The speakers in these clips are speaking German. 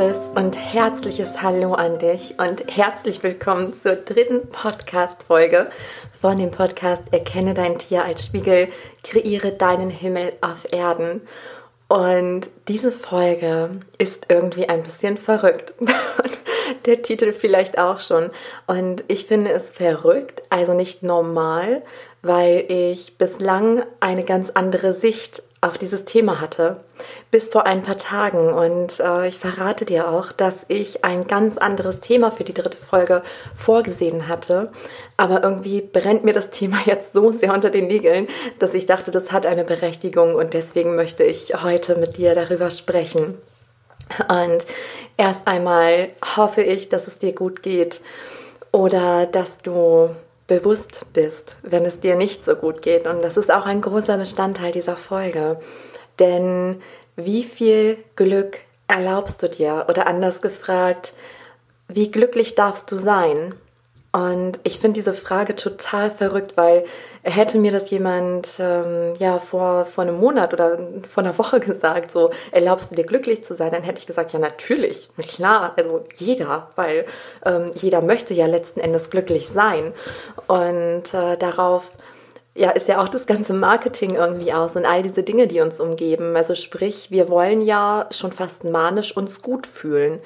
liebes und herzliches Hallo an dich und herzlich willkommen zur dritten Podcast-Folge von dem Podcast Erkenne dein Tier als Spiegel, kreiere deinen Himmel auf Erden. Und diese Folge ist irgendwie ein bisschen verrückt. Der Titel vielleicht auch schon. Und ich finde es verrückt, also nicht normal, weil ich bislang eine ganz andere Sicht auf dieses Thema hatte, bis vor ein paar Tagen. Und äh, ich verrate dir auch, dass ich ein ganz anderes Thema für die dritte Folge vorgesehen hatte. Aber irgendwie brennt mir das Thema jetzt so sehr unter den Nägeln, dass ich dachte, das hat eine Berechtigung und deswegen möchte ich heute mit dir darüber sprechen. Und erst einmal hoffe ich, dass es dir gut geht oder dass du bewusst bist, wenn es dir nicht so gut geht. Und das ist auch ein großer Bestandteil dieser Folge. Denn wie viel Glück erlaubst du dir? Oder anders gefragt, wie glücklich darfst du sein? Und ich finde diese Frage total verrückt, weil hätte mir das jemand ähm, ja vor, vor einem Monat oder vor einer Woche gesagt, so erlaubst du dir glücklich zu sein, dann hätte ich gesagt, ja natürlich, klar, also jeder, weil ähm, jeder möchte ja letzten Endes glücklich sein. Und äh, darauf ja, ist ja auch das ganze Marketing irgendwie aus und all diese Dinge, die uns umgeben. Also sprich, wir wollen ja schon fast manisch uns gut fühlen.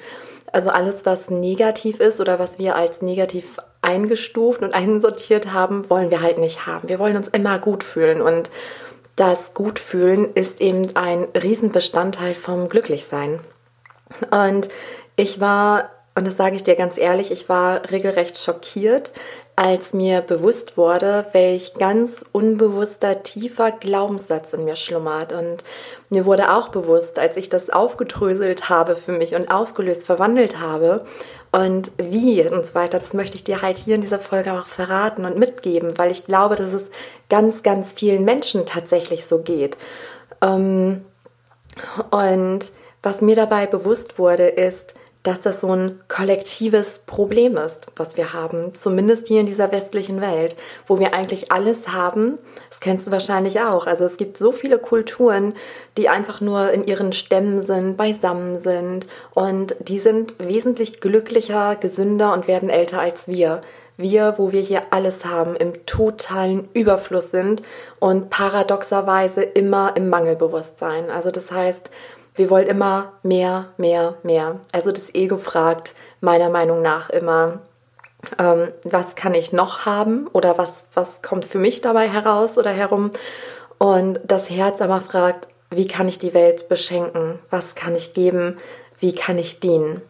Also alles, was negativ ist oder was wir als negativ eingestuft und einsortiert haben, wollen wir halt nicht haben. Wir wollen uns immer gut fühlen und das Gutfühlen ist eben ein Riesenbestandteil vom Glücklichsein. Und ich war, und das sage ich dir ganz ehrlich, ich war regelrecht schockiert, als mir bewusst wurde, welch ganz unbewusster, tiefer Glaubenssatz in mir schlummert. Und mir wurde auch bewusst, als ich das aufgedröselt habe für mich und aufgelöst, verwandelt habe, und wie und so weiter, das möchte ich dir halt hier in dieser Folge auch verraten und mitgeben, weil ich glaube, dass es ganz, ganz vielen Menschen tatsächlich so geht. Ähm, und was mir dabei bewusst wurde, ist, dass das so ein kollektives Problem ist, was wir haben, zumindest hier in dieser westlichen Welt, wo wir eigentlich alles haben. Das kennst du wahrscheinlich auch. Also es gibt so viele Kulturen, die einfach nur in ihren Stämmen sind, beisammen sind und die sind wesentlich glücklicher, gesünder und werden älter als wir. Wir, wo wir hier alles haben, im totalen Überfluss sind und paradoxerweise immer im Mangelbewusstsein. Also das heißt, wir wollen immer mehr, mehr, mehr. Also das Ego fragt meiner Meinung nach immer, ähm, was kann ich noch haben oder was, was kommt für mich dabei heraus oder herum. Und das Herz aber fragt, wie kann ich die Welt beschenken? Was kann ich geben? Wie kann ich dienen?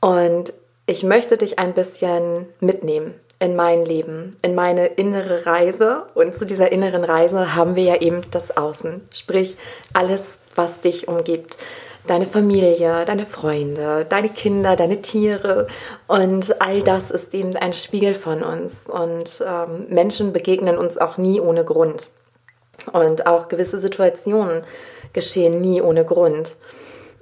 Und ich möchte dich ein bisschen mitnehmen in mein Leben, in meine innere Reise. Und zu dieser inneren Reise haben wir ja eben das Außen, sprich alles was dich umgibt. Deine Familie, deine Freunde, deine Kinder, deine Tiere und all das ist eben ein Spiegel von uns. Und ähm, Menschen begegnen uns auch nie ohne Grund. Und auch gewisse Situationen geschehen nie ohne Grund.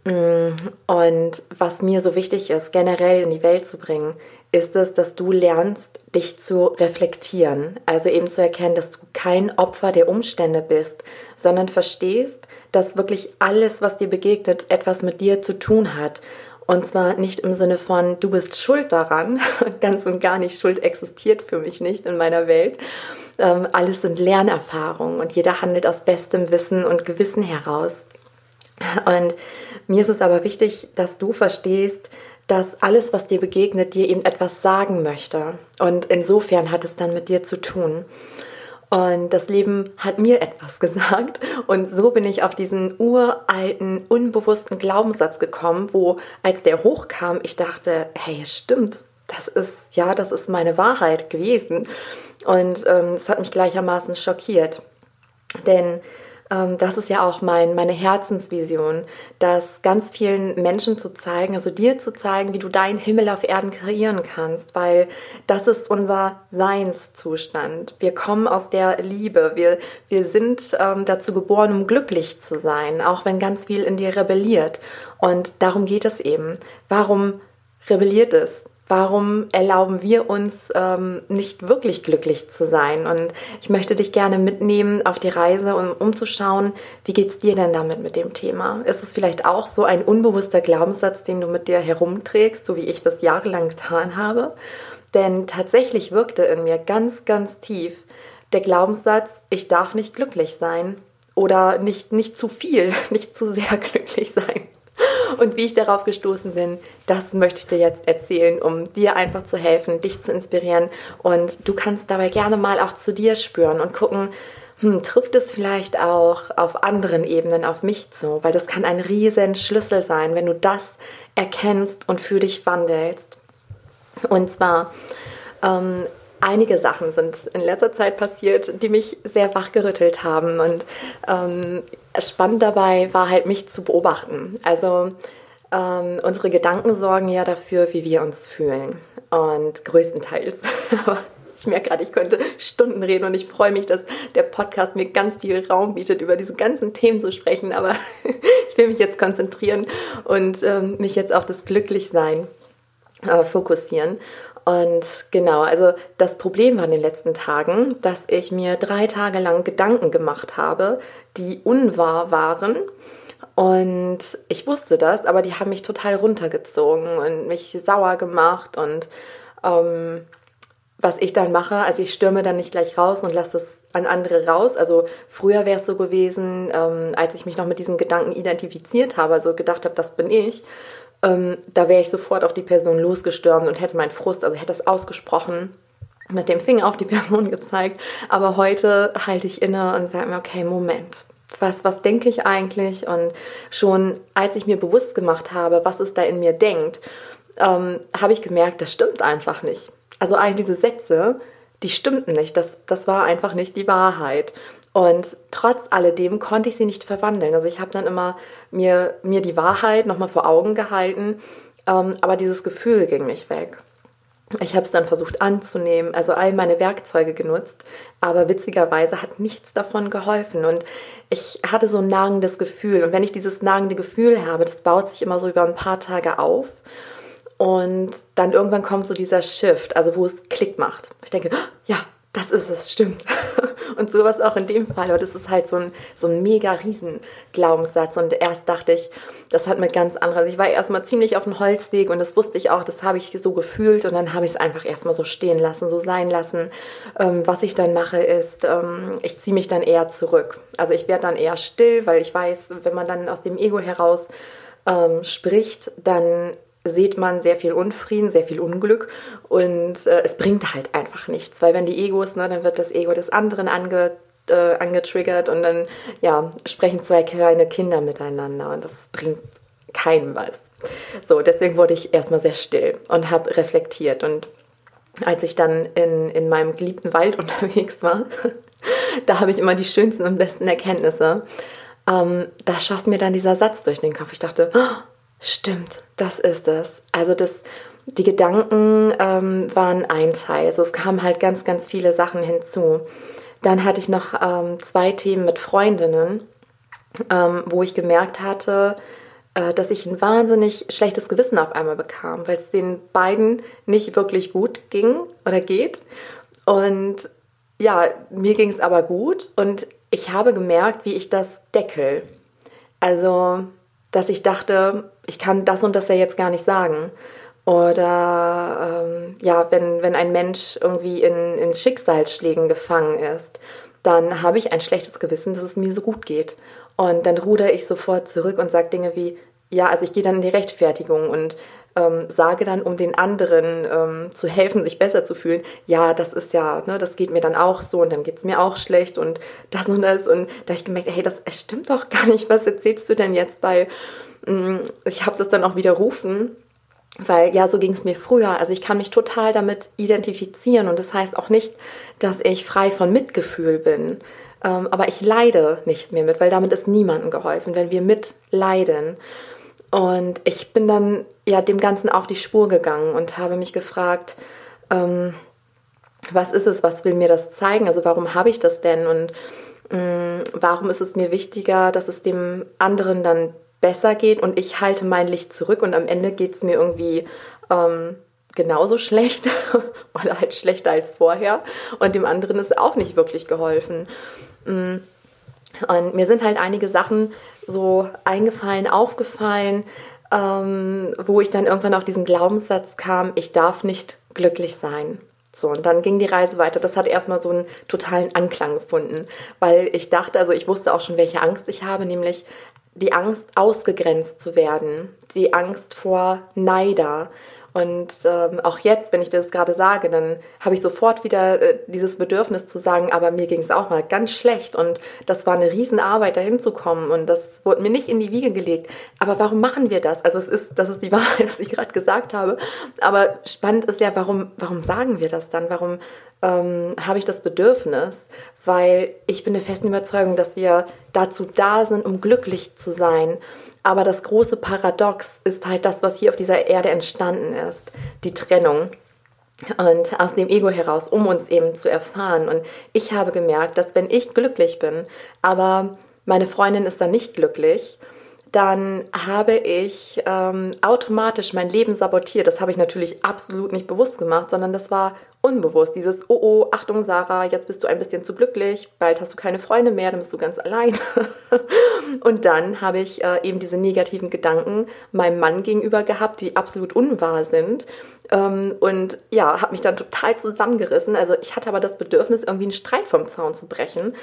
Mm, und was mir so wichtig ist, generell in die Welt zu bringen, ist es, dass du lernst, dich zu reflektieren. Also eben zu erkennen, dass du kein Opfer der Umstände bist, sondern verstehst, dass wirklich alles, was dir begegnet, etwas mit dir zu tun hat. Und zwar nicht im Sinne von, du bist schuld daran, ganz und gar nicht, Schuld existiert für mich nicht in meiner Welt. Ähm, alles sind Lernerfahrungen und jeder handelt aus bestem Wissen und Gewissen heraus. Und mir ist es aber wichtig, dass du verstehst, dass alles, was dir begegnet, dir eben etwas sagen möchte. Und insofern hat es dann mit dir zu tun. Und das Leben hat mir etwas gesagt. Und so bin ich auf diesen uralten, unbewussten Glaubenssatz gekommen, wo als der hochkam, ich dachte, hey, es stimmt. Das ist, ja, das ist meine Wahrheit gewesen. Und ähm, es hat mich gleichermaßen schockiert. Denn ähm, das ist ja auch mein, meine Herzensvision, das ganz vielen Menschen zu zeigen, also dir zu zeigen, wie du deinen Himmel auf Erden kreieren kannst, weil das ist unser Seinszustand. Wir kommen aus der Liebe, wir, wir sind ähm, dazu geboren, um glücklich zu sein, auch wenn ganz viel in dir rebelliert. Und darum geht es eben. Warum rebelliert es? Warum erlauben wir uns ähm, nicht wirklich glücklich zu sein? Und ich möchte dich gerne mitnehmen auf die Reise, um, um zu schauen, wie geht es dir denn damit mit dem Thema? Ist es vielleicht auch so ein unbewusster Glaubenssatz, den du mit dir herumträgst, so wie ich das jahrelang getan habe? Denn tatsächlich wirkte in mir ganz, ganz tief der Glaubenssatz, ich darf nicht glücklich sein oder nicht, nicht zu viel, nicht zu sehr glücklich sein. Und wie ich darauf gestoßen bin, das möchte ich dir jetzt erzählen, um dir einfach zu helfen, dich zu inspirieren. Und du kannst dabei gerne mal auch zu dir spüren und gucken, hm, trifft es vielleicht auch auf anderen Ebenen auf mich zu? Weil das kann ein riesen Schlüssel sein, wenn du das erkennst und für dich wandelst. Und zwar ähm, einige Sachen sind in letzter Zeit passiert, die mich sehr wachgerüttelt haben. Und ähm, spannend dabei war halt, mich zu beobachten. Also ähm, unsere Gedanken sorgen ja dafür, wie wir uns fühlen. Und größtenteils. ich merke gerade, ich könnte Stunden reden und ich freue mich, dass der Podcast mir ganz viel Raum bietet, über diese ganzen Themen zu sprechen. Aber ich will mich jetzt konzentrieren und ähm, mich jetzt auf das Glücklichsein äh, fokussieren. Und genau, also das Problem war in den letzten Tagen, dass ich mir drei Tage lang Gedanken gemacht habe, die unwahr waren. Und ich wusste das, aber die haben mich total runtergezogen und mich sauer gemacht. Und ähm, was ich dann mache, also ich stürme dann nicht gleich raus und lasse es an andere raus. Also früher wäre es so gewesen, ähm, als ich mich noch mit diesen Gedanken identifiziert habe, also gedacht habe, das bin ich, ähm, da wäre ich sofort auf die Person losgestürmt und hätte meinen Frust, also hätte das ausgesprochen, mit dem Finger auf die Person gezeigt. Aber heute halte ich inne und sage mir, okay, Moment. Was, was denke ich eigentlich? Und schon als ich mir bewusst gemacht habe, was es da in mir denkt, ähm, habe ich gemerkt, das stimmt einfach nicht. Also all diese Sätze, die stimmten nicht. Das, das war einfach nicht die Wahrheit. Und trotz alledem konnte ich sie nicht verwandeln. Also ich habe dann immer mir, mir die Wahrheit nochmal vor Augen gehalten, ähm, aber dieses Gefühl ging nicht weg. Ich habe es dann versucht anzunehmen, also all meine Werkzeuge genutzt, aber witzigerweise hat nichts davon geholfen. Und ich hatte so ein nagendes Gefühl. Und wenn ich dieses nagende Gefühl habe, das baut sich immer so über ein paar Tage auf. Und dann irgendwann kommt so dieser Shift, also wo es Klick macht. Ich denke, ja, das ist es, stimmt. Und sowas auch in dem Fall. Aber das ist halt so ein, so ein mega riesen Glaubenssatz. Und erst dachte ich, das hat mir ganz andere. Also ich war erstmal ziemlich auf dem Holzweg und das wusste ich auch, das habe ich so gefühlt. Und dann habe ich es einfach erstmal so stehen lassen, so sein lassen. Ähm, was ich dann mache, ist, ähm, ich ziehe mich dann eher zurück. Also ich werde dann eher still, weil ich weiß, wenn man dann aus dem Ego heraus ähm, spricht, dann sieht man sehr viel Unfrieden, sehr viel Unglück und äh, es bringt halt einfach nichts, weil wenn die Egos, ne, dann wird das Ego des anderen ange, äh, angetriggert und dann ja, sprechen zwei kleine Kinder miteinander und das bringt keinem was. So, deswegen wurde ich erstmal sehr still und habe reflektiert und als ich dann in, in meinem geliebten Wald unterwegs war, da habe ich immer die schönsten und besten Erkenntnisse. Ähm, da schoss mir dann dieser Satz durch den Kopf. Ich dachte, oh, Stimmt, das ist es. Also das, die Gedanken ähm, waren ein Teil. Also es kamen halt ganz, ganz viele Sachen hinzu. Dann hatte ich noch ähm, zwei Themen mit Freundinnen, ähm, wo ich gemerkt hatte, äh, dass ich ein wahnsinnig schlechtes Gewissen auf einmal bekam, weil es den beiden nicht wirklich gut ging oder geht. Und ja, mir ging es aber gut und ich habe gemerkt, wie ich das deckel. Also, dass ich dachte, ich kann das und das ja jetzt gar nicht sagen. Oder ähm, ja, wenn, wenn ein Mensch irgendwie in, in Schicksalsschlägen gefangen ist, dann habe ich ein schlechtes Gewissen, dass es mir so gut geht. Und dann ruder ich sofort zurück und sage Dinge wie, ja, also ich gehe dann in die Rechtfertigung und ähm, sage dann, um den anderen ähm, zu helfen, sich besser zu fühlen, ja, das ist ja, ne, das geht mir dann auch so und dann geht es mir auch schlecht und das und das. Und da habe ich gemerkt, hey, das stimmt doch gar nicht, was erzählst du denn jetzt? Weil ich habe das dann auch widerrufen, weil ja, so ging es mir früher. Also ich kann mich total damit identifizieren und das heißt auch nicht, dass ich frei von Mitgefühl bin. Ähm, aber ich leide nicht mehr mit, weil damit ist niemandem geholfen, wenn wir mitleiden. Und ich bin dann ja dem Ganzen auf die Spur gegangen und habe mich gefragt, ähm, was ist es, was will mir das zeigen? Also warum habe ich das denn? Und ähm, warum ist es mir wichtiger, dass es dem anderen dann besser geht und ich halte mein Licht zurück und am Ende geht es mir irgendwie ähm, genauso schlecht oder halt schlechter als vorher und dem anderen ist auch nicht wirklich geholfen. Mm. Und mir sind halt einige Sachen so eingefallen, aufgefallen, ähm, wo ich dann irgendwann auf diesen Glaubenssatz kam, ich darf nicht glücklich sein. So, und dann ging die Reise weiter. Das hat erstmal so einen totalen Anklang gefunden, weil ich dachte, also ich wusste auch schon, welche Angst ich habe, nämlich die Angst, ausgegrenzt zu werden, die Angst vor Neider, und ähm, auch jetzt, wenn ich das gerade sage, dann habe ich sofort wieder äh, dieses Bedürfnis zu sagen, aber mir ging es auch mal ganz schlecht und das war eine Riesenarbeit, dahin zu kommen und das wurde mir nicht in die Wiege gelegt. Aber warum machen wir das? Also es ist, das ist die Wahrheit, was ich gerade gesagt habe. Aber spannend ist ja, warum, warum sagen wir das dann? Warum ähm, habe ich das Bedürfnis? Weil ich bin der festen Überzeugung, dass wir dazu da sind, um glücklich zu sein aber das große Paradox ist halt das, was hier auf dieser Erde entstanden ist, die Trennung. Und aus dem Ego heraus, um uns eben zu erfahren. Und ich habe gemerkt, dass wenn ich glücklich bin, aber meine Freundin ist dann nicht glücklich, dann habe ich ähm, automatisch mein Leben sabotiert. Das habe ich natürlich absolut nicht bewusst gemacht, sondern das war unbewusst. Dieses, oh oh, Achtung Sarah, jetzt bist du ein bisschen zu glücklich, bald hast du keine Freunde mehr, dann bist du ganz allein. und dann habe ich äh, eben diese negativen Gedanken meinem Mann gegenüber gehabt, die absolut unwahr sind. Ähm, und ja, habe mich dann total zusammengerissen. Also ich hatte aber das Bedürfnis, irgendwie einen Streit vom Zaun zu brechen.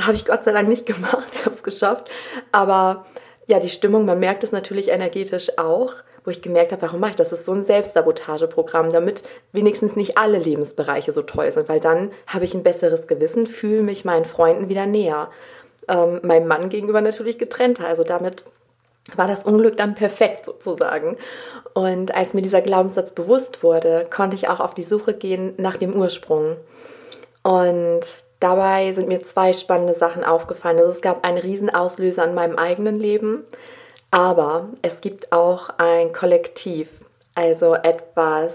Habe ich Gott sei Dank nicht gemacht, habe es geschafft. Aber ja, die Stimmung, man merkt es natürlich energetisch auch, wo ich gemerkt habe, warum mache ich das? Das ist so ein Selbstsabotageprogramm, damit wenigstens nicht alle Lebensbereiche so toll sind, weil dann habe ich ein besseres Gewissen, fühle mich meinen Freunden wieder näher. Ähm, meinem Mann gegenüber natürlich getrennter. Also damit war das Unglück dann perfekt sozusagen. Und als mir dieser Glaubenssatz bewusst wurde, konnte ich auch auf die Suche gehen nach dem Ursprung. Und Dabei sind mir zwei spannende Sachen aufgefallen. Also es gab einen Riesenauslöser in meinem eigenen Leben, aber es gibt auch ein Kollektiv, also etwas,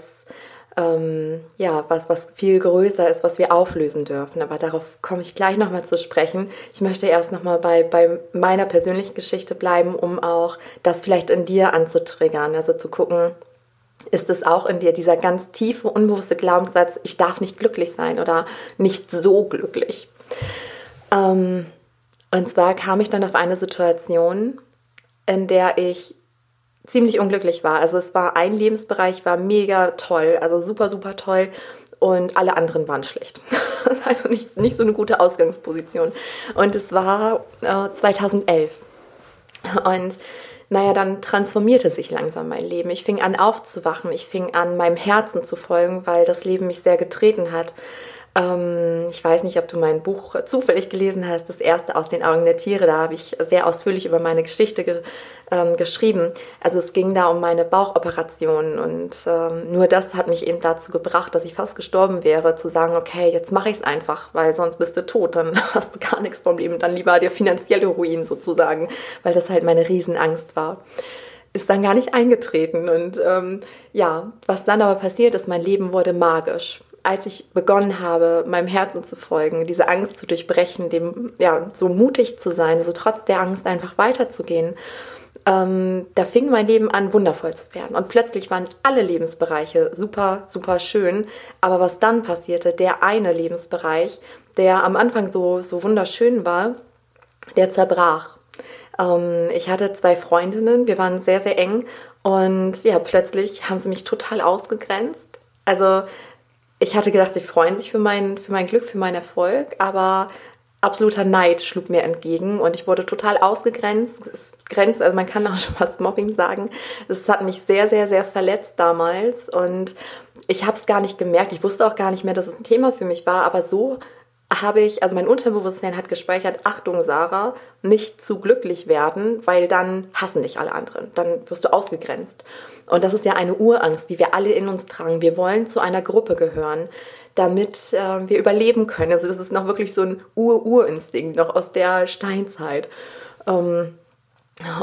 ähm, ja, was, was viel größer ist, was wir auflösen dürfen. Aber darauf komme ich gleich nochmal zu sprechen. Ich möchte erst nochmal bei, bei meiner persönlichen Geschichte bleiben, um auch das vielleicht in dir anzutriggern. Also zu gucken, ist es auch in dir, dieser ganz tiefe, unbewusste Glaubenssatz, ich darf nicht glücklich sein oder nicht so glücklich. Ähm, und zwar kam ich dann auf eine Situation, in der ich ziemlich unglücklich war. Also es war ein Lebensbereich, war mega toll, also super, super toll und alle anderen waren schlecht. also nicht, nicht so eine gute Ausgangsposition. Und es war äh, 2011. Und naja, dann transformierte sich langsam mein Leben. Ich fing an aufzuwachen, ich fing an meinem Herzen zu folgen, weil das Leben mich sehr getreten hat. Ähm, ich weiß nicht, ob du mein Buch zufällig gelesen hast, das erste aus den Augen der Tiere. Da habe ich sehr ausführlich über meine Geschichte ge ähm, geschrieben. Also es ging da um meine Bauchoperation und ähm, nur das hat mich eben dazu gebracht, dass ich fast gestorben wäre, zu sagen, okay, jetzt mache ich es einfach, weil sonst bist du tot, dann hast du gar nichts vom Leben, dann lieber der finanzielle Ruin sozusagen, weil das halt meine Riesenangst war ist dann gar nicht eingetreten. Und ähm, ja, was dann aber passiert ist, mein Leben wurde magisch als ich begonnen habe, meinem Herzen zu folgen, diese Angst zu durchbrechen, dem ja so mutig zu sein, so trotz der Angst einfach weiterzugehen, ähm, da fing mein Leben an, wundervoll zu werden. Und plötzlich waren alle Lebensbereiche super, super schön. Aber was dann passierte, der eine Lebensbereich, der am Anfang so, so wunderschön war, der zerbrach. Ähm, ich hatte zwei Freundinnen, wir waren sehr, sehr eng. Und ja, plötzlich haben sie mich total ausgegrenzt. Also ich hatte gedacht, sie freuen sich für mein, für mein Glück, für meinen Erfolg, aber absoluter Neid schlug mir entgegen und ich wurde total ausgegrenzt. Grenzt, also man kann auch schon fast Mobbing sagen. Es hat mich sehr, sehr, sehr verletzt damals und ich habe es gar nicht gemerkt. Ich wusste auch gar nicht mehr, dass es ein Thema für mich war, aber so habe ich, also mein Unterbewusstsein hat gespeichert, Achtung Sarah, nicht zu glücklich werden, weil dann hassen dich alle anderen, dann wirst du ausgegrenzt. Und das ist ja eine Urangst, die wir alle in uns tragen. Wir wollen zu einer Gruppe gehören, damit äh, wir überleben können. Also das ist noch wirklich so ein Ur-Urinstinkt, noch aus der Steinzeit. Ähm,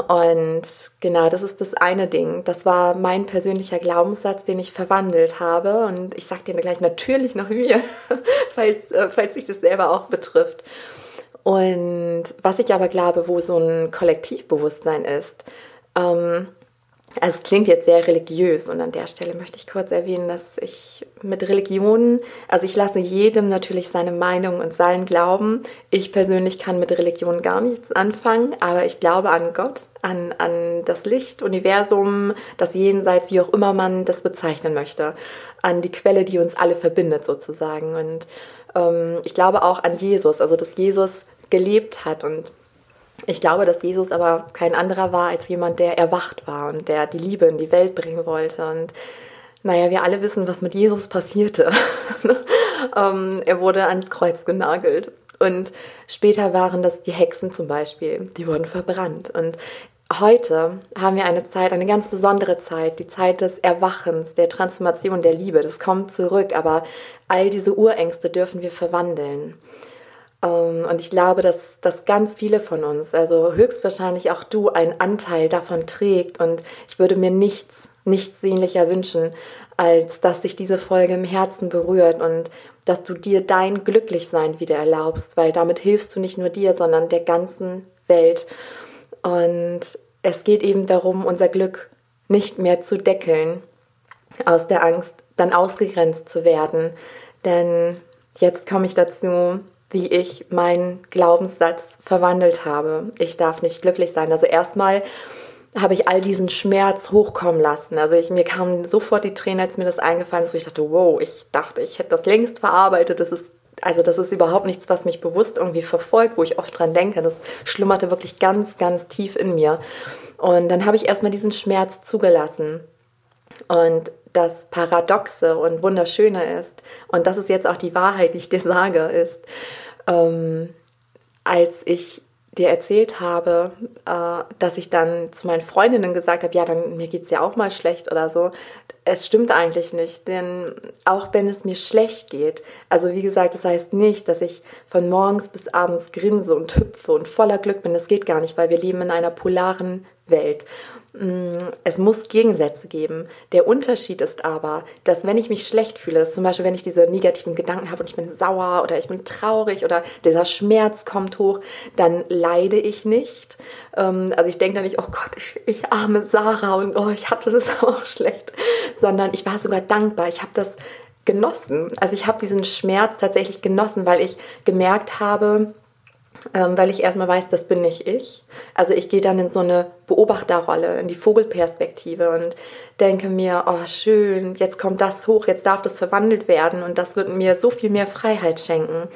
und genau, das ist das eine Ding. Das war mein persönlicher Glaubenssatz, den ich verwandelt habe. Und ich sage dir gleich natürlich noch mir, falls, äh, falls sich das selber auch betrifft. Und was ich aber glaube, wo so ein Kollektivbewusstsein ist, ähm, also es klingt jetzt sehr religiös und an der Stelle möchte ich kurz erwähnen, dass ich mit Religionen, also ich lasse jedem natürlich seine Meinung und seinen Glauben. Ich persönlich kann mit Religion gar nichts anfangen, aber ich glaube an Gott, an, an das Licht, Universum, das Jenseits, wie auch immer man das bezeichnen möchte, an die Quelle, die uns alle verbindet sozusagen. Und ähm, ich glaube auch an Jesus, also dass Jesus gelebt hat und ich glaube, dass Jesus aber kein anderer war als jemand, der erwacht war und der die Liebe in die Welt bringen wollte. Und naja, wir alle wissen, was mit Jesus passierte. ähm, er wurde ans Kreuz genagelt. Und später waren das die Hexen zum Beispiel, die wurden verbrannt. Und heute haben wir eine Zeit, eine ganz besondere Zeit, die Zeit des Erwachens, der Transformation, der Liebe. Das kommt zurück, aber all diese Urängste dürfen wir verwandeln. Ähm, und ich glaube, dass, dass ganz viele von uns, also höchstwahrscheinlich auch du, einen Anteil davon trägt. Und ich würde mir nichts, nichts sehnlicher wünschen, als dass sich diese Folge im Herzen berührt und dass du dir dein Glücklichsein wieder erlaubst, weil damit hilfst du nicht nur dir, sondern der ganzen Welt. Und es geht eben darum, unser Glück nicht mehr zu deckeln, aus der Angst dann ausgegrenzt zu werden. Denn jetzt komme ich dazu, wie ich meinen Glaubenssatz verwandelt habe. Ich darf nicht glücklich sein. Also erstmal habe ich all diesen Schmerz hochkommen lassen. Also ich, mir kamen sofort die Tränen, als mir das eingefallen ist, wo ich dachte, wow, ich dachte, ich hätte das längst verarbeitet. Das ist also das ist überhaupt nichts, was mich bewusst irgendwie verfolgt, wo ich oft dran denke. Das schlummerte wirklich ganz, ganz tief in mir. Und dann habe ich erstmal diesen Schmerz zugelassen. Und das Paradoxe und Wunderschöne ist, und das ist jetzt auch die Wahrheit, die ich dir sage, ist, ähm, als ich dir erzählt habe, äh, dass ich dann zu meinen Freundinnen gesagt habe, ja, dann mir geht es ja auch mal schlecht oder so. Es stimmt eigentlich nicht, denn auch wenn es mir schlecht geht, also wie gesagt, das heißt nicht, dass ich von morgens bis abends grinse und hüpfe und voller Glück bin. Das geht gar nicht, weil wir leben in einer polaren Welt. Mm, es muss Gegensätze geben. Der Unterschied ist aber, dass wenn ich mich schlecht fühle, zum Beispiel wenn ich diese negativen Gedanken habe und ich bin sauer oder ich bin traurig oder dieser Schmerz kommt hoch, dann leide ich nicht. Ähm, also ich denke da nicht, oh Gott, ich, ich arme Sarah und oh, ich hatte das auch schlecht, sondern ich war sogar dankbar. Ich habe das genossen. Also ich habe diesen Schmerz tatsächlich genossen, weil ich gemerkt habe, ähm, weil ich erstmal weiß, das bin nicht ich. Also ich gehe dann in so eine Beobachterrolle, in die Vogelperspektive und denke mir, oh schön, jetzt kommt das hoch, jetzt darf das verwandelt werden und das wird mir so viel mehr Freiheit schenken.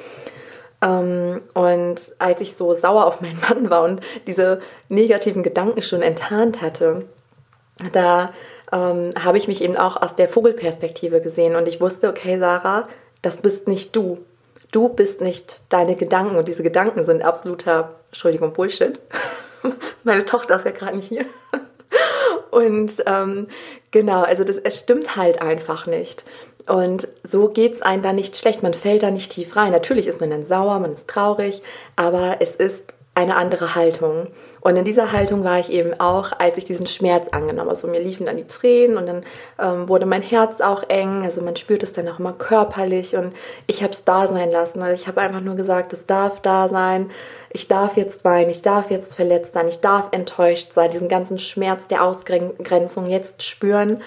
Ähm, und als ich so sauer auf meinen Mann war und diese negativen Gedanken schon enttarnt hatte, da ähm, habe ich mich eben auch aus der Vogelperspektive gesehen und ich wusste, okay, Sarah, das bist nicht du. Du bist nicht deine Gedanken und diese Gedanken sind absoluter, Entschuldigung, Bullshit. Meine Tochter ist ja gerade nicht hier. Und ähm, genau, also das, es stimmt halt einfach nicht. Und so geht es einem da nicht schlecht. Man fällt da nicht tief rein. Natürlich ist man dann sauer, man ist traurig, aber es ist eine andere Haltung. Und in dieser Haltung war ich eben auch, als ich diesen Schmerz angenommen habe. Also mir liefen dann die Tränen und dann ähm, wurde mein Herz auch eng. Also man spürt es dann auch immer körperlich und ich habe es da sein lassen. Also ich habe einfach nur gesagt, es darf da sein. Ich darf jetzt weinen, ich darf jetzt verletzt sein, ich darf enttäuscht sein, diesen ganzen Schmerz der Ausgrenzung jetzt spüren.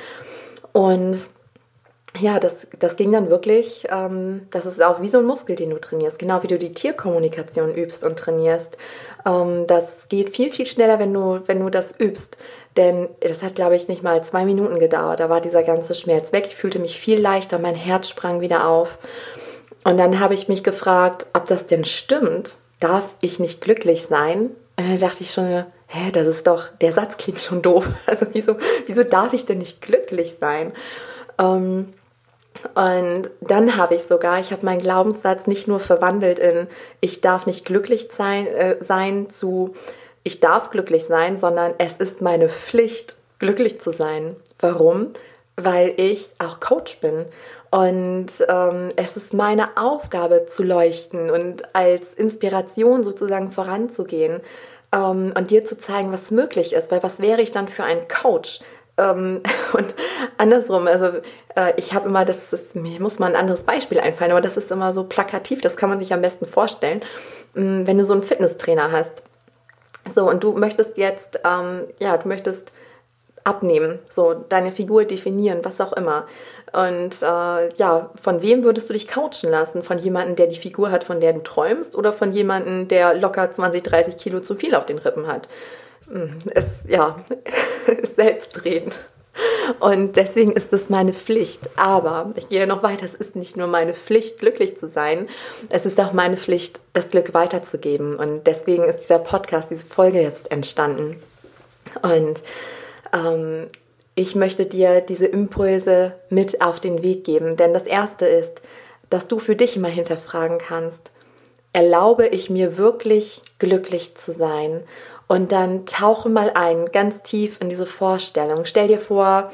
Und ja, das, das ging dann wirklich, ähm, das ist auch wie so ein Muskel, den du trainierst, genau wie du die Tierkommunikation übst und trainierst. Ähm, das geht viel, viel schneller, wenn du, wenn du das übst. Denn das hat, glaube ich, nicht mal zwei Minuten gedauert. Da war dieser ganze Schmerz weg. Ich fühlte mich viel leichter, mein Herz sprang wieder auf. Und dann habe ich mich gefragt, ob das denn stimmt. Darf ich nicht glücklich sein? Und dann dachte ich schon, hä, das ist doch, der Satz klingt schon doof. Also wieso, wieso darf ich denn nicht glücklich sein? Ähm, und dann habe ich sogar, ich habe meinen Glaubenssatz nicht nur verwandelt in ich darf nicht glücklich sein, äh, sein zu ich darf glücklich sein, sondern es ist meine Pflicht, glücklich zu sein. Warum? Weil ich auch Coach bin. Und ähm, es ist meine Aufgabe zu leuchten und als Inspiration sozusagen voranzugehen ähm, und dir zu zeigen, was möglich ist. Weil was wäre ich dann für ein Coach? Ähm, und andersrum, also äh, ich habe immer, das ist, mir muss mal ein anderes Beispiel einfallen, aber das ist immer so plakativ, das kann man sich am besten vorstellen, ähm, wenn du so einen Fitnesstrainer hast. So, und du möchtest jetzt, ähm, ja, du möchtest abnehmen, so deine Figur definieren, was auch immer. Und äh, ja, von wem würdest du dich coachen lassen? Von jemandem, der die Figur hat, von der du träumst, oder von jemandem, der locker 20, 30 Kilo zu viel auf den Rippen hat? Es, ja, ist selbstredend. Und deswegen ist es meine Pflicht. Aber ich gehe noch weiter. Es ist nicht nur meine Pflicht, glücklich zu sein. Es ist auch meine Pflicht, das Glück weiterzugeben. Und deswegen ist dieser Podcast, diese Folge jetzt entstanden. Und ähm, ich möchte dir diese Impulse mit auf den Weg geben. Denn das Erste ist, dass du für dich mal hinterfragen kannst, erlaube ich mir wirklich glücklich zu sein? Und dann tauche mal ein, ganz tief in diese Vorstellung. Stell dir vor,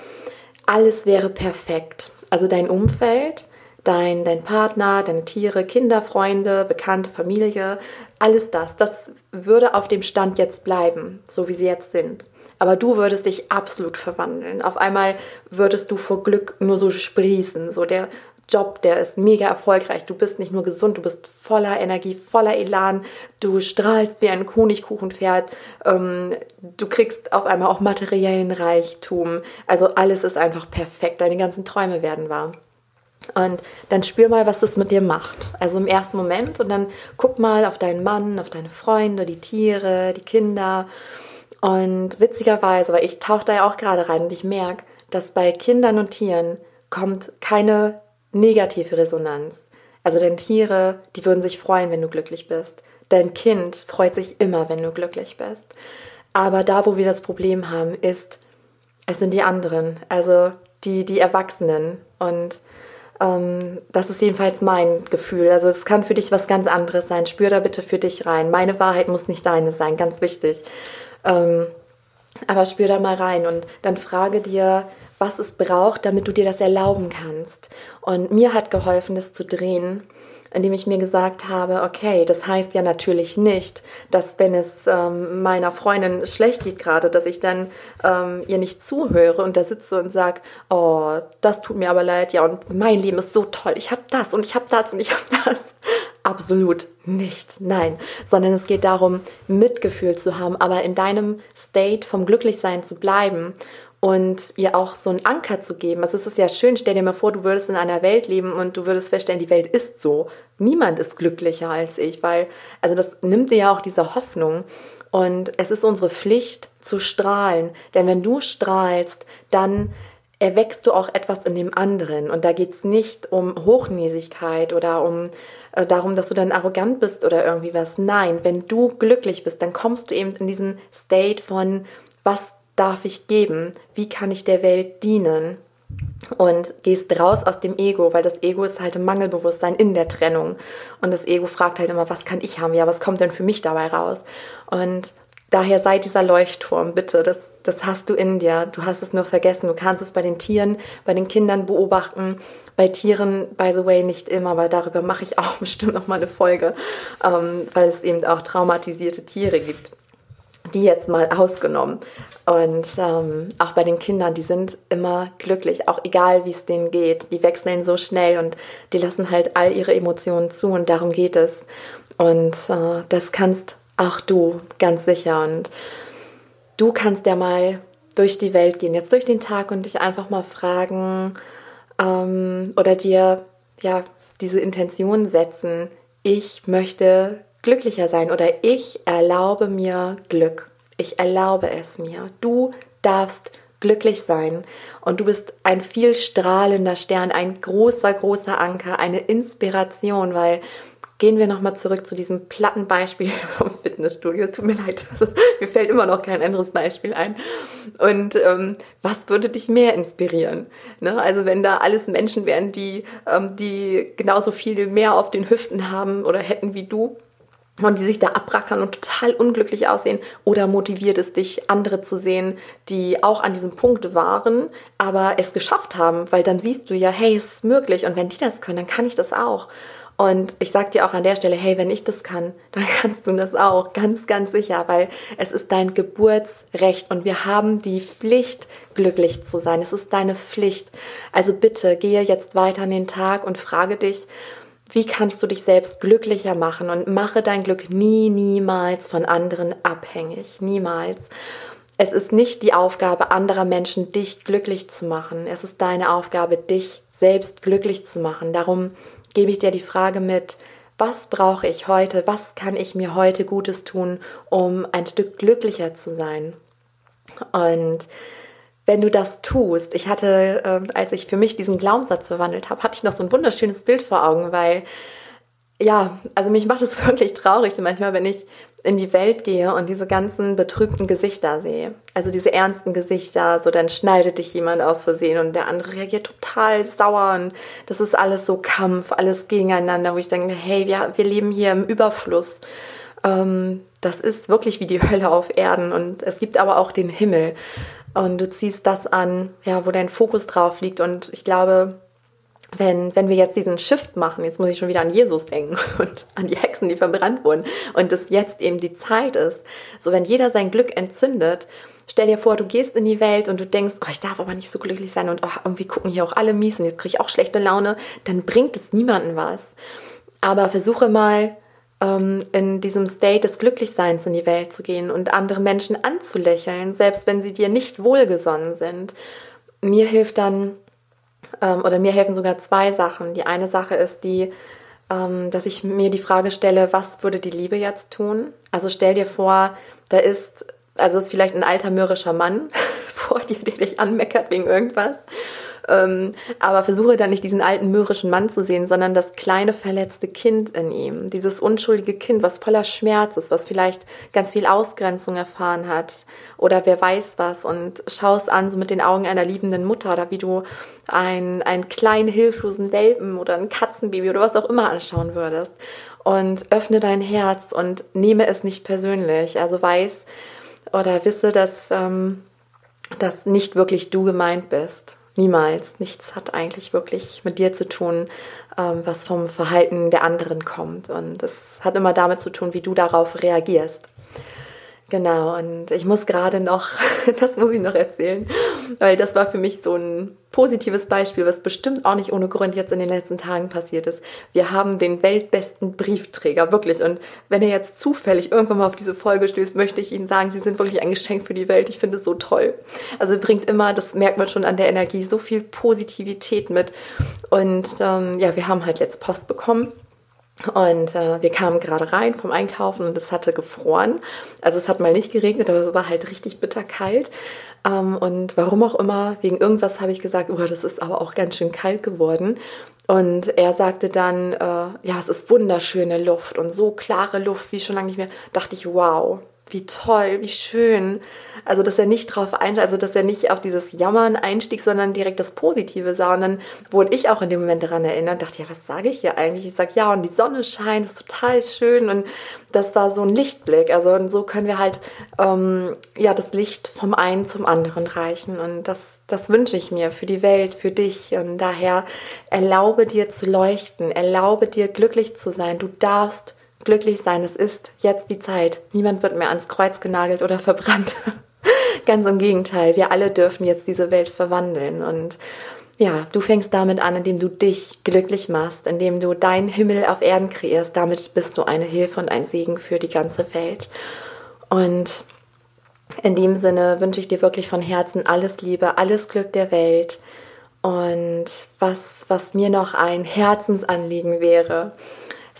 alles wäre perfekt. Also dein Umfeld, dein, dein Partner, deine Tiere, Kinder, Freunde, Bekannte, Familie, alles das, das würde auf dem Stand jetzt bleiben, so wie sie jetzt sind. Aber du würdest dich absolut verwandeln. Auf einmal würdest du vor Glück nur so sprießen. So der Job, der ist mega erfolgreich. Du bist nicht nur gesund, du bist voller Energie, voller Elan. Du strahlst wie ein Honigkuchenpferd. Ähm, du kriegst auf einmal auch materiellen Reichtum. Also alles ist einfach perfekt. Deine ganzen Träume werden wahr. Und dann spür mal, was das mit dir macht. Also im ersten Moment und dann guck mal auf deinen Mann, auf deine Freunde, die Tiere, die Kinder. Und witzigerweise, weil ich tauche da ja auch gerade rein und ich merke, dass bei Kindern und Tieren kommt keine negative Resonanz. Also deine Tiere, die würden sich freuen, wenn du glücklich bist. Dein Kind freut sich immer, wenn du glücklich bist. Aber da, wo wir das Problem haben, ist, es sind die anderen, also die, die Erwachsenen. Und ähm, das ist jedenfalls mein Gefühl. Also es kann für dich was ganz anderes sein. Spür da bitte für dich rein. Meine Wahrheit muss nicht deine sein, ganz wichtig. Ähm, aber spür da mal rein und dann frage dir, was es braucht, damit du dir das erlauben kannst. Und mir hat geholfen, das zu drehen, indem ich mir gesagt habe, okay, das heißt ja natürlich nicht, dass wenn es ähm, meiner Freundin schlecht geht gerade, dass ich dann ähm, ihr nicht zuhöre und da sitze und sage, oh, das tut mir aber leid, ja, und mein Leben ist so toll, ich habe das und ich habe das und ich habe das. Absolut nicht, nein, sondern es geht darum, Mitgefühl zu haben, aber in deinem State vom Glücklichsein zu bleiben und ihr auch so einen Anker zu geben. Also es ist ja schön, stell dir mal vor, du würdest in einer Welt leben und du würdest feststellen, die Welt ist so. Niemand ist glücklicher als ich, weil, also das nimmt dir ja auch diese Hoffnung. Und es ist unsere Pflicht zu strahlen. Denn wenn du strahlst, dann erwächst du auch etwas in dem anderen. Und da geht es nicht um Hochnäsigkeit oder um äh, darum, dass du dann arrogant bist oder irgendwie was. Nein, wenn du glücklich bist, dann kommst du eben in diesen State von, was darf ich geben? Wie kann ich der Welt dienen? Und gehst raus aus dem Ego, weil das Ego ist halt im Mangelbewusstsein in der Trennung. Und das Ego fragt halt immer, was kann ich haben? Ja, was kommt denn für mich dabei raus? Und daher sei dieser Leuchtturm, bitte. Das, das hast du in dir. Du hast es nur vergessen. Du kannst es bei den Tieren, bei den Kindern beobachten. Bei Tieren, by the way, nicht immer, weil darüber mache ich auch bestimmt noch mal eine Folge, ähm, weil es eben auch traumatisierte Tiere gibt die jetzt mal ausgenommen. Und ähm, auch bei den Kindern, die sind immer glücklich, auch egal wie es denen geht. Die wechseln so schnell und die lassen halt all ihre Emotionen zu und darum geht es. Und äh, das kannst auch du ganz sicher. Und du kannst ja mal durch die Welt gehen, jetzt durch den Tag und dich einfach mal fragen ähm, oder dir ja diese Intention setzen. Ich möchte glücklicher sein oder ich erlaube mir Glück. Ich erlaube es mir. Du darfst glücklich sein und du bist ein viel strahlender Stern, ein großer, großer Anker, eine Inspiration, weil gehen wir nochmal zurück zu diesem platten Beispiel vom Fitnessstudio. Es tut mir leid, also, mir fällt immer noch kein anderes Beispiel ein. Und ähm, was würde dich mehr inspirieren? Ne? Also wenn da alles Menschen wären, die, ähm, die genauso viel mehr auf den Hüften haben oder hätten wie du, und die sich da abrackern und total unglücklich aussehen? Oder motiviert es dich, andere zu sehen, die auch an diesem Punkt waren, aber es geschafft haben? Weil dann siehst du ja, hey, es ist möglich und wenn die das können, dann kann ich das auch. Und ich sag dir auch an der Stelle, hey, wenn ich das kann, dann kannst du das auch, ganz, ganz sicher, weil es ist dein Geburtsrecht und wir haben die Pflicht, glücklich zu sein. Es ist deine Pflicht. Also bitte, gehe jetzt weiter in den Tag und frage dich, wie kannst du dich selbst glücklicher machen und mache dein Glück nie, niemals von anderen abhängig. Niemals. es ist nicht die Aufgabe anderer Menschen, dich glücklich zu machen. Es ist deine Aufgabe, dich selbst glücklich zu machen. Darum gebe ich dir die Frage mit, was brauche ich heute, was kann ich mir heute Gutes tun, um ein Stück glücklicher zu sein. Und wenn du das tust, ich hatte, äh, als ich für mich diesen Glaubenssatz verwandelt habe, hatte ich noch so ein wunderschönes Bild vor Augen, weil ja, also mich macht es wirklich traurig manchmal, wenn ich in die Welt gehe und diese ganzen betrübten Gesichter sehe. Also diese ernsten Gesichter, so dann schneidet dich jemand aus Versehen und der andere reagiert total sauer und das ist alles so Kampf, alles gegeneinander, wo ich denke, hey, wir, wir leben hier im Überfluss. Ähm, das ist wirklich wie die Hölle auf Erden und es gibt aber auch den Himmel und du ziehst das an, ja, wo dein Fokus drauf liegt und ich glaube, wenn, wenn wir jetzt diesen Shift machen, jetzt muss ich schon wieder an Jesus denken und an die Hexen, die verbrannt wurden und das jetzt eben die Zeit ist, so wenn jeder sein Glück entzündet, stell dir vor, du gehst in die Welt und du denkst, oh, ich darf aber nicht so glücklich sein und oh, irgendwie gucken hier auch alle mies und jetzt kriege ich auch schlechte Laune, dann bringt es niemandem was. Aber versuche mal ähm, in diesem State des Glücklichseins in die Welt zu gehen und andere Menschen anzulächeln, selbst wenn sie dir nicht wohlgesonnen sind. Mir hilft dann ähm, oder mir helfen sogar zwei Sachen. Die eine Sache ist die, ähm, dass ich mir die Frage stelle, was würde die Liebe jetzt tun? Also stell dir vor, da ist, also ist vielleicht ein alter mürrischer Mann vor dir, der dich anmeckert wegen irgendwas. Ähm, aber versuche dann nicht diesen alten mürrischen Mann zu sehen, sondern das kleine verletzte Kind in ihm. Dieses unschuldige Kind, was voller Schmerz ist, was vielleicht ganz viel Ausgrenzung erfahren hat oder wer weiß was und schaust an so mit den Augen einer liebenden Mutter oder wie du einen, einen kleinen hilflosen Welpen oder ein Katzenbaby oder was auch immer anschauen würdest und öffne dein Herz und nehme es nicht persönlich. Also weiß oder wisse, dass, ähm, dass nicht wirklich du gemeint bist. Niemals. Nichts hat eigentlich wirklich mit dir zu tun, ähm, was vom Verhalten der anderen kommt. Und es hat immer damit zu tun, wie du darauf reagierst. Genau, und ich muss gerade noch, das muss ich noch erzählen, weil das war für mich so ein positives Beispiel, was bestimmt auch nicht ohne Grund jetzt in den letzten Tagen passiert ist. Wir haben den weltbesten Briefträger, wirklich. Und wenn er jetzt zufällig irgendwann mal auf diese Folge stößt, möchte ich Ihnen sagen, Sie sind wirklich ein Geschenk für die Welt. Ich finde es so toll. Also bringt immer, das merkt man schon an der Energie, so viel Positivität mit. Und ähm, ja, wir haben halt jetzt Post bekommen und äh, wir kamen gerade rein vom Einkaufen und es hatte gefroren. Also es hat mal nicht geregnet, aber es war halt richtig bitterkalt. Ähm, und warum auch immer, wegen irgendwas habe ich gesagt, oh, das ist aber auch ganz schön kalt geworden. Und er sagte dann, äh, ja, es ist wunderschöne Luft und so klare Luft wie schon lange nicht mehr. Dachte ich, wow, wie toll, wie schön. Also, dass er nicht drauf einsteigt, also, dass er nicht auf dieses Jammern einstieg, sondern direkt das Positive sah. Und dann wurde ich auch in dem Moment daran erinnert, dachte, ja, was sage ich hier eigentlich? Ich sage, ja, und die Sonne scheint, ist total schön. Und das war so ein Lichtblick. Also, und so können wir halt, ähm, ja, das Licht vom einen zum anderen reichen. Und das, das wünsche ich mir für die Welt, für dich. Und daher erlaube dir zu leuchten, erlaube dir glücklich zu sein. Du darfst glücklich sein. Es ist jetzt die Zeit. Niemand wird mehr ans Kreuz genagelt oder verbrannt. Ganz im Gegenteil. Wir alle dürfen jetzt diese Welt verwandeln. Und ja, du fängst damit an, indem du dich glücklich machst, indem du deinen Himmel auf Erden kreierst. Damit bist du eine Hilfe und ein Segen für die ganze Welt. Und in dem Sinne wünsche ich dir wirklich von Herzen alles Liebe, alles Glück der Welt. Und was, was mir noch ein Herzensanliegen wäre,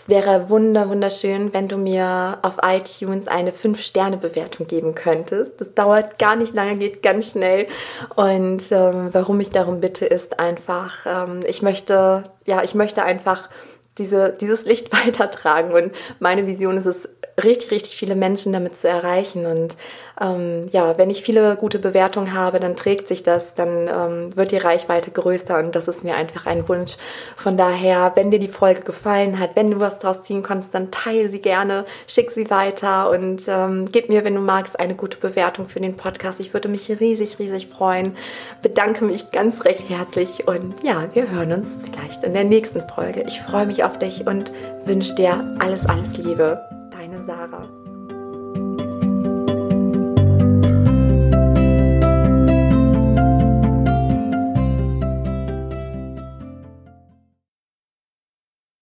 wäre wunder wunderschön, wenn du mir auf iTunes eine 5-Sterne-Bewertung geben könntest. Das dauert gar nicht lange, geht ganz schnell. Und ähm, warum ich darum bitte, ist einfach, ähm, ich möchte, ja, ich möchte einfach diese, dieses Licht weitertragen. Und meine Vision ist es, richtig, richtig viele Menschen damit zu erreichen. Und ähm, ja, wenn ich viele gute Bewertungen habe, dann trägt sich das, dann ähm, wird die Reichweite größer und das ist mir einfach ein Wunsch. Von daher, wenn dir die Folge gefallen hat, wenn du was draus ziehen konntest, dann teile sie gerne, schick sie weiter und ähm, gib mir, wenn du magst, eine gute Bewertung für den Podcast. Ich würde mich riesig, riesig freuen. Bedanke mich ganz recht herzlich und ja, wir hören uns vielleicht in der nächsten Folge. Ich freue mich auf dich und wünsche dir alles, alles Liebe. Sarah.